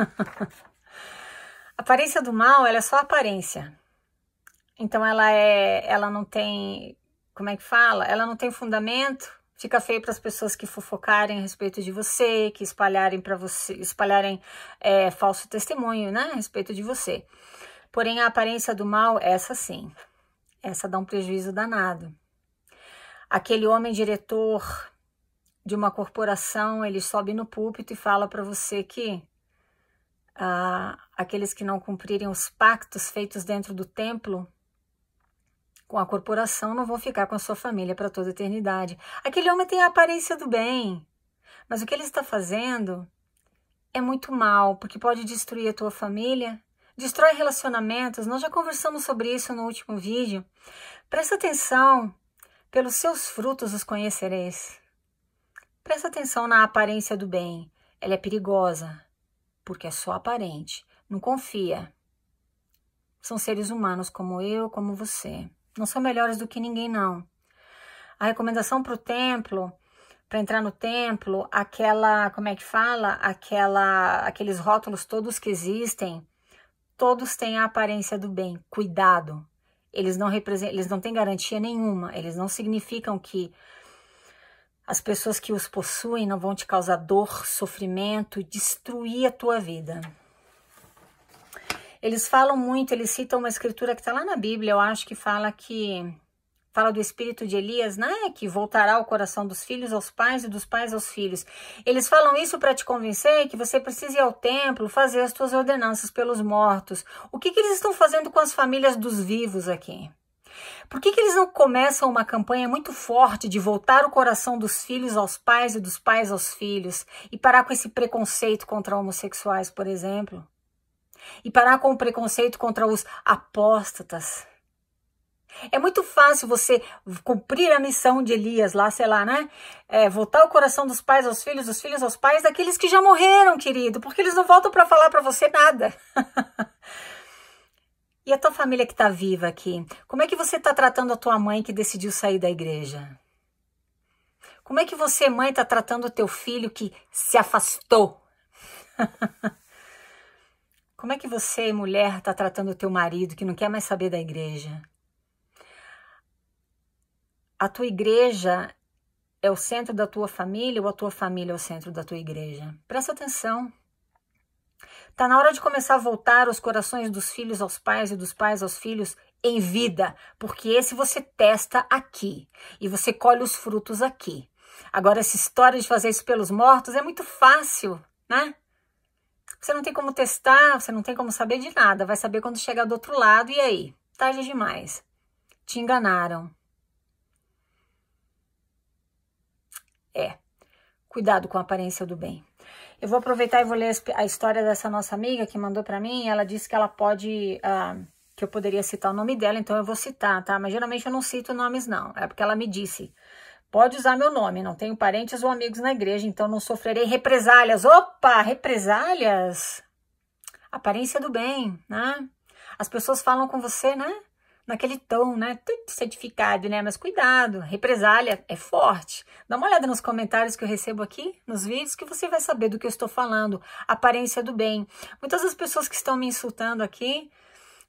a aparência do mal, ela é só aparência. Então ela é, ela não tem, como é que fala? Ela não tem fundamento. Fica feio para as pessoas que fofocarem a respeito de você, que espalharem para você, espalharem é, falso testemunho, né, a respeito de você. Porém, a aparência do mal, essa sim, essa dá um prejuízo danado. Aquele homem diretor de uma corporação, ele sobe no púlpito e fala para você que aqueles que não cumprirem os pactos feitos dentro do templo com a corporação não vão ficar com a sua família para toda a eternidade. Aquele homem tem a aparência do bem, mas o que ele está fazendo é muito mal, porque pode destruir a tua família, destrói relacionamentos. Nós já conversamos sobre isso no último vídeo. Presta atenção, pelos seus frutos os conhecereis. Presta atenção na aparência do bem. Ela é perigosa, porque é só aparente. Não confia. São seres humanos como eu, como você. Não são melhores do que ninguém, não. A recomendação para o templo, para entrar no templo, aquela, como é que fala? Aquela, aqueles rótulos todos que existem, todos têm a aparência do bem. Cuidado. Eles não representam, eles não têm garantia nenhuma. Eles não significam que as pessoas que os possuem não vão te causar dor, sofrimento, destruir a tua vida. Eles falam muito, eles citam uma escritura que está lá na Bíblia, eu acho que fala que fala do espírito de Elias, né? Que voltará ao coração dos filhos aos pais e dos pais aos filhos. Eles falam isso para te convencer que você precisa ir ao templo fazer as suas ordenanças pelos mortos. O que, que eles estão fazendo com as famílias dos vivos aqui? Por que, que eles não começam uma campanha muito forte de voltar o coração dos filhos aos pais e dos pais aos filhos e parar com esse preconceito contra homossexuais, por exemplo? E parar com o preconceito contra os apóstatas? É muito fácil você cumprir a missão de Elias lá, sei lá, né? É, voltar o coração dos pais aos filhos, dos filhos aos pais, daqueles que já morreram, querido, porque eles não voltam para falar para você nada. E a tua família que está viva aqui? Como é que você está tratando a tua mãe que decidiu sair da igreja? Como é que você, mãe, está tratando o teu filho que se afastou? Como é que você, mulher, está tratando o teu marido que não quer mais saber da igreja? A tua igreja é o centro da tua família ou a tua família é o centro da tua igreja? Presta atenção. Está na hora de começar a voltar os corações dos filhos aos pais e dos pais aos filhos em vida, porque esse você testa aqui e você colhe os frutos aqui. Agora, essa história de fazer isso pelos mortos é muito fácil, né? Você não tem como testar, você não tem como saber de nada. Vai saber quando chegar do outro lado e aí? Tarde demais. Te enganaram. É. Cuidado com a aparência do bem. Eu vou aproveitar e vou ler a história dessa nossa amiga que mandou para mim. Ela disse que ela pode, uh, que eu poderia citar o nome dela, então eu vou citar, tá? Mas geralmente eu não cito nomes, não. É porque ela me disse. Pode usar meu nome, não tenho parentes ou amigos na igreja, então não sofrerei represálias. Opa, represálias? Aparência do bem, né? As pessoas falam com você, né? Naquele tom, né? Tudo certificado, né? Mas cuidado, represália é forte. Dá uma olhada nos comentários que eu recebo aqui, nos vídeos, que você vai saber do que eu estou falando. Aparência do bem. Muitas das pessoas que estão me insultando aqui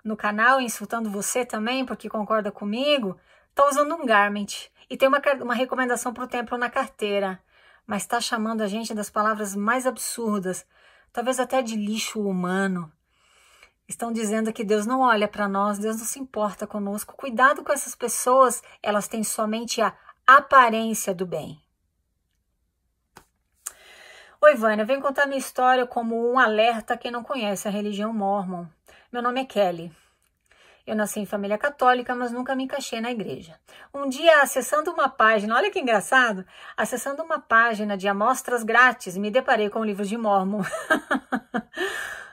no canal, insultando você também, porque concorda comigo, estão usando um garment. E tem uma, uma recomendação para o templo na carteira. Mas está chamando a gente das palavras mais absurdas, talvez até de lixo humano estão dizendo que Deus não olha para nós, Deus não se importa conosco. Cuidado com essas pessoas, elas têm somente a aparência do bem. Oi, Vânia, venho contar minha história como um alerta a quem não conhece a religião mormon. Meu nome é Kelly. Eu nasci em família católica, mas nunca me encaixei na igreja. Um dia, acessando uma página, olha que engraçado, acessando uma página de amostras grátis, me deparei com livros de Mormon.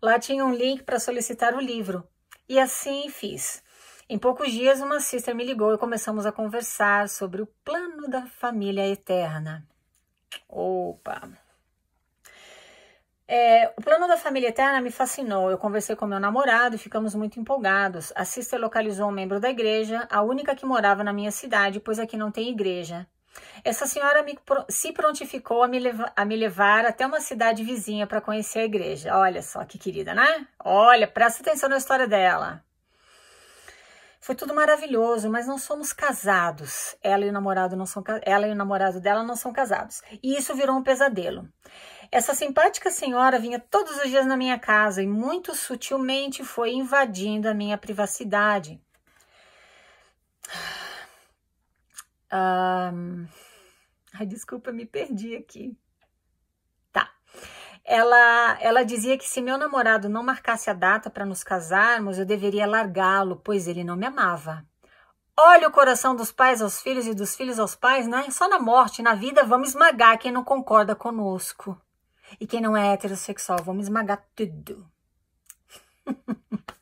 Lá tinha um link para solicitar o livro. E assim fiz. Em poucos dias, uma sister me ligou e começamos a conversar sobre o plano da família eterna. Opa! É, o plano da família eterna me fascinou. Eu conversei com meu namorado e ficamos muito empolgados. A sister localizou um membro da igreja, a única que morava na minha cidade, pois aqui não tem igreja. Essa senhora me, se prontificou a me, levar, a me levar até uma cidade vizinha para conhecer a igreja. Olha só que querida, né? Olha, presta atenção na história dela. Foi tudo maravilhoso, mas não somos casados. Ela e o namorado não são ela e o namorado dela não são casados. E isso virou um pesadelo. Essa simpática senhora vinha todos os dias na minha casa e muito sutilmente foi invadindo a minha privacidade. Um... Ai, desculpa, me perdi aqui. Tá. Ela, ela dizia que se meu namorado não marcasse a data para nos casarmos, eu deveria largá-lo, pois ele não me amava. Olha o coração dos pais aos filhos e dos filhos aos pais, né? Só na morte, na vida, vamos esmagar quem não concorda conosco. E quem não é heterossexual, vamos esmagar tudo.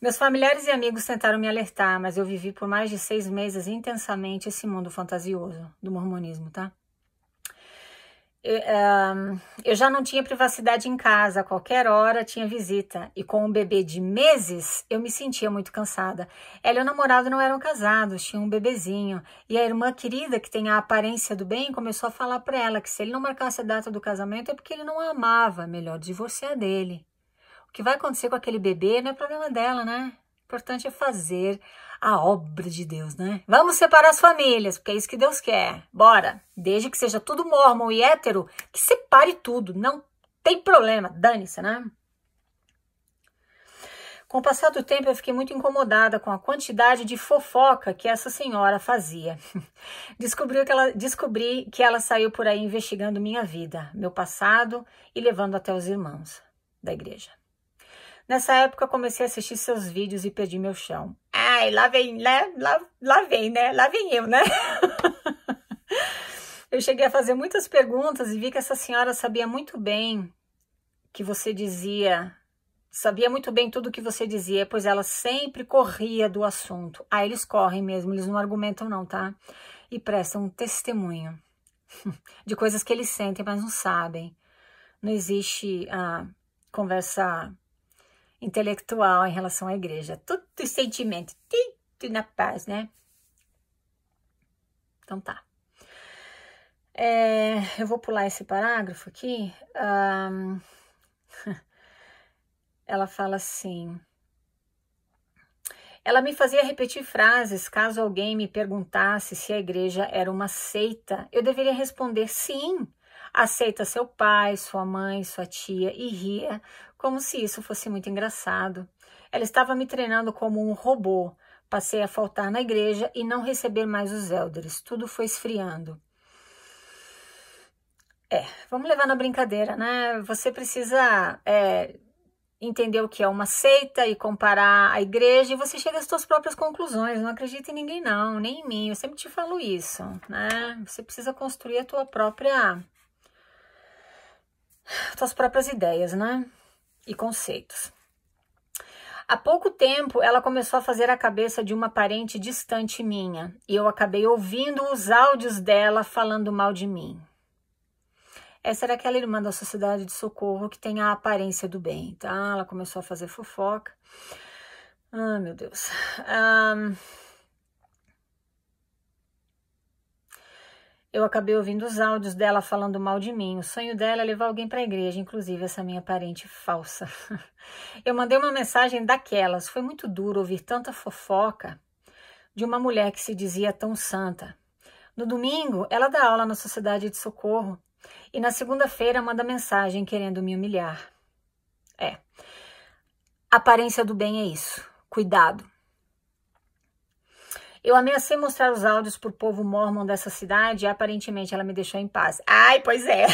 Meus familiares e amigos tentaram me alertar, mas eu vivi por mais de seis meses intensamente esse mundo fantasioso do mormonismo, tá? Eu, já não tinha privacidade em casa, a qualquer hora tinha visita, e com um bebê de meses eu me sentia muito cansada. Ela e o namorado não eram casados, tinham um bebezinho, e a irmã querida, que tem a aparência do bem, começou a falar para ela que se ele não marcasse a data do casamento é porque ele não a amava, melhor divorciar dele que vai acontecer com aquele bebê não é problema dela, né? O importante é fazer a obra de Deus, né? Vamos separar as famílias, porque é isso que Deus quer. Bora! Desde que seja tudo mormon e hétero, que separe tudo. Não tem problema, dane-se, né? Com o passar do tempo, eu fiquei muito incomodada com a quantidade de fofoca que essa senhora fazia. Descobri que, ela, descobri que ela saiu por aí investigando minha vida, meu passado e levando até os irmãos da igreja. Nessa época, comecei a assistir seus vídeos e perdi meu chão. Ai, lá vem, né? Lá, lá vem, né? Lá vem eu, né? eu cheguei a fazer muitas perguntas e vi que essa senhora sabia muito bem que você dizia, sabia muito bem tudo o que você dizia, pois ela sempre corria do assunto. Ah, eles correm mesmo, eles não argumentam não, tá? E prestam um testemunho de coisas que eles sentem, mas não sabem. Não existe ah, conversa intelectual em relação à igreja. Tudo sentimento, tudo na paz, né? Então tá. É, eu vou pular esse parágrafo aqui. Um, ela fala assim. Ela me fazia repetir frases caso alguém me perguntasse se a igreja era uma seita. Eu deveria responder sim. Aceita seu pai, sua mãe, sua tia e ria, como se isso fosse muito engraçado. Ela estava me treinando como um robô. Passei a faltar na igreja e não receber mais os elders. Tudo foi esfriando. É, vamos levar na brincadeira, né? Você precisa é, entender o que é uma seita e comparar a igreja e você chega às suas próprias conclusões. Não acredita em ninguém, não, nem em mim. Eu sempre te falo isso, né? Você precisa construir a tua própria suas próprias ideias, né? E conceitos. Há pouco tempo, ela começou a fazer a cabeça de uma parente distante minha, e eu acabei ouvindo os áudios dela falando mal de mim. Essa era aquela irmã da Sociedade de Socorro que tem a aparência do bem, tá? Ela começou a fazer fofoca. Ah, meu Deus. Um, Eu acabei ouvindo os áudios dela falando mal de mim. O sonho dela é levar alguém para a igreja, inclusive essa minha parente falsa. Eu mandei uma mensagem daquelas. Foi muito duro ouvir tanta fofoca de uma mulher que se dizia tão santa. No domingo, ela dá aula na Sociedade de Socorro e na segunda-feira manda mensagem querendo me humilhar. É. aparência do bem é isso. Cuidado. Eu ameacei mostrar os áudios para o povo mormon dessa cidade e aparentemente ela me deixou em paz. Ai, pois é.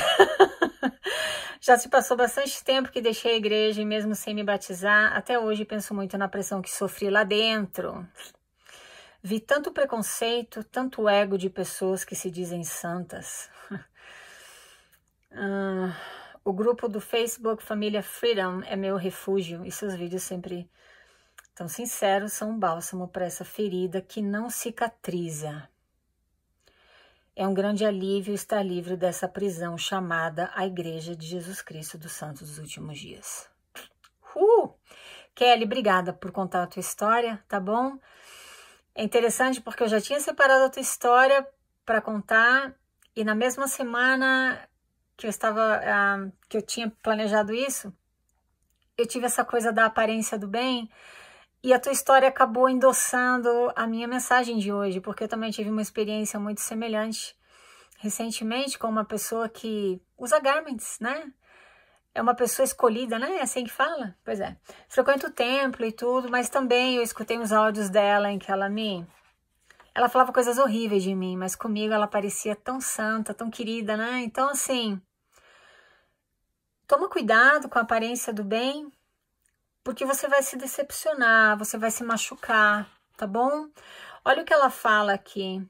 Já se passou bastante tempo que deixei a igreja e mesmo sem me batizar, até hoje penso muito na pressão que sofri lá dentro. Vi tanto preconceito, tanto ego de pessoas que se dizem santas. uh, o grupo do Facebook Família Freedom é meu refúgio e seus vídeos sempre então, sinceros são um bálsamo para essa ferida que não cicatriza. É um grande alívio estar livre dessa prisão chamada a Igreja de Jesus Cristo dos Santos dos Últimos Dias. Uh! Kelly, obrigada por contar a tua história, tá bom? É interessante porque eu já tinha separado a tua história para contar e na mesma semana que eu estava uh, que eu tinha planejado isso, eu tive essa coisa da aparência do bem e a tua história acabou endossando a minha mensagem de hoje, porque eu também tive uma experiência muito semelhante recentemente com uma pessoa que usa garments, né? É uma pessoa escolhida, né? É assim que fala? Pois é. Frequenta o templo e tudo, mas também eu escutei uns áudios dela em que ela me. Ela falava coisas horríveis de mim, mas comigo ela parecia tão santa, tão querida, né? Então, assim. Toma cuidado com a aparência do bem, porque você vai se decepcionar, você vai se machucar, tá bom? Olha o que ela fala aqui.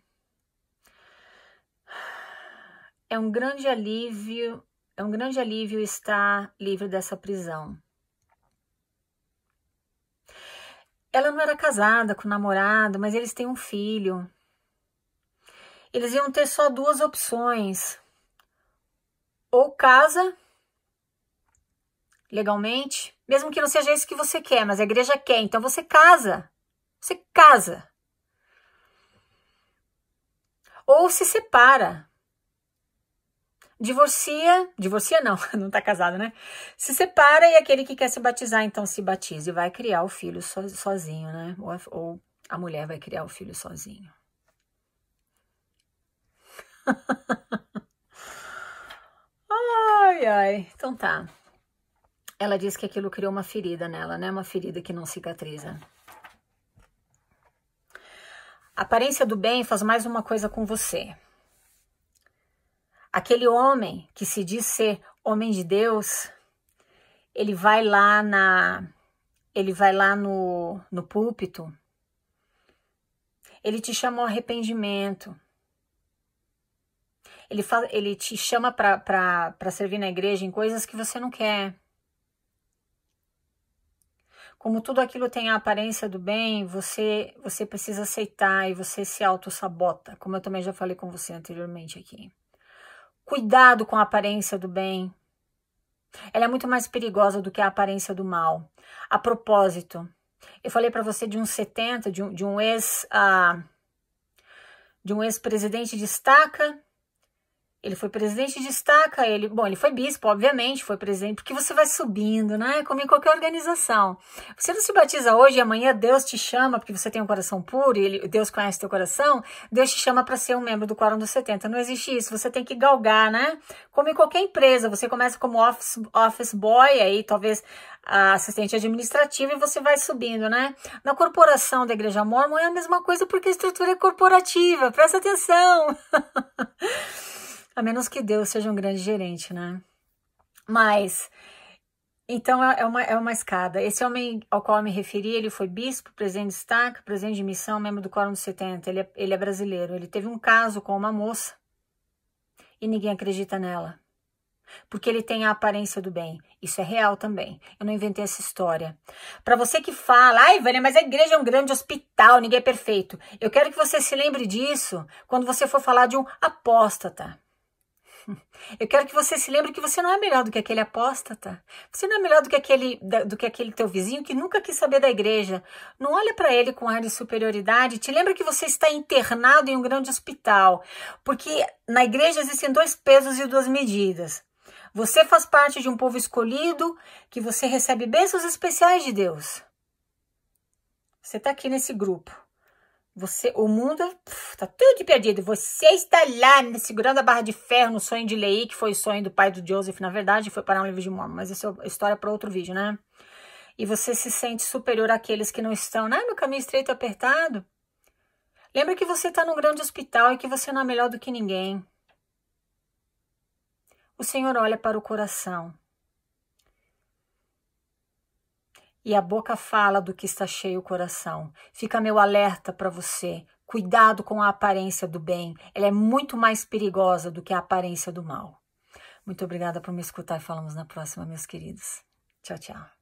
É um grande alívio, é um grande alívio estar livre dessa prisão. Ela não era casada com o namorado, mas eles têm um filho. Eles iam ter só duas opções: ou casa legalmente, mesmo que não seja isso que você quer, mas a igreja quer, então você casa. Você casa. Ou se separa. Divorcia, divorcia não, não tá casado, né? Se separa e aquele que quer se batizar, então se batiza e vai criar o filho so, sozinho, né? Ou ou a mulher vai criar o filho sozinho. ai, ai. Então tá. Ela diz que aquilo criou uma ferida nela, né? Uma ferida que não cicatriza. A aparência do bem faz mais uma coisa com você. Aquele homem que se diz ser homem de Deus, ele vai lá na ele vai lá no, no púlpito, ele te chama ao arrependimento, ele, fala, ele te chama para servir na igreja em coisas que você não quer. Como tudo aquilo tem a aparência do bem, você você precisa aceitar e você se auto-sabota, como eu também já falei com você anteriormente aqui. Cuidado com a aparência do bem. Ela é muito mais perigosa do que a aparência do mal. A propósito, eu falei para você de uns 70, de um, de um ex uh, de um ex-presidente de estaca ele foi presidente de destaca, ele, bom, ele foi bispo, obviamente, foi presidente, porque você vai subindo, né? Como em qualquer organização. Você não se batiza hoje e amanhã Deus te chama, porque você tem um coração puro e ele, Deus conhece teu coração, Deus te chama para ser um membro do Quórum dos 70. Não existe isso, você tem que galgar, né? Como em qualquer empresa, você começa como office, office boy, aí talvez assistente administrativo e você vai subindo, né? Na corporação da Igreja Mormon é a mesma coisa porque a estrutura é corporativa, presta atenção. A menos que Deus seja um grande gerente, né? Mas, então é, é uma, é uma escada. Esse homem ao qual eu me referi, ele foi bispo, presidente de destaque, presidente de missão, membro do Quórum dos 70. Ele é, ele é brasileiro. Ele teve um caso com uma moça e ninguém acredita nela. Porque ele tem a aparência do bem. Isso é real também. Eu não inventei essa história. Para você que fala, ai, Vânia, mas a igreja é um grande hospital, ninguém é perfeito. Eu quero que você se lembre disso quando você for falar de um apóstata. Eu quero que você se lembre que você não é melhor do que aquele apóstata. Você não é melhor do que aquele, do que aquele teu vizinho que nunca quis saber da igreja. Não olha para ele com ar de superioridade. Te lembra que você está internado em um grande hospital. Porque na igreja existem dois pesos e duas medidas. Você faz parte de um povo escolhido que você recebe bênçãos especiais de Deus. Você está aqui nesse grupo. Você, o mundo está tudo perdido. Você está lá né, segurando a barra de ferro no sonho de Lei, que foi o sonho do pai do Joseph, na verdade, foi parar um livro de Mormon, mas isso é história para outro vídeo, né? E você se sente superior àqueles que não estão né, no caminho estreito e apertado. Lembra que você está num grande hospital e que você não é melhor do que ninguém. O Senhor olha para o coração e a boca fala do que está cheio o coração. Fica meu alerta para você. Cuidado com a aparência do bem. Ela é muito mais perigosa do que a aparência do mal. Muito obrigada por me escutar e falamos na próxima, meus queridos. Tchau, tchau.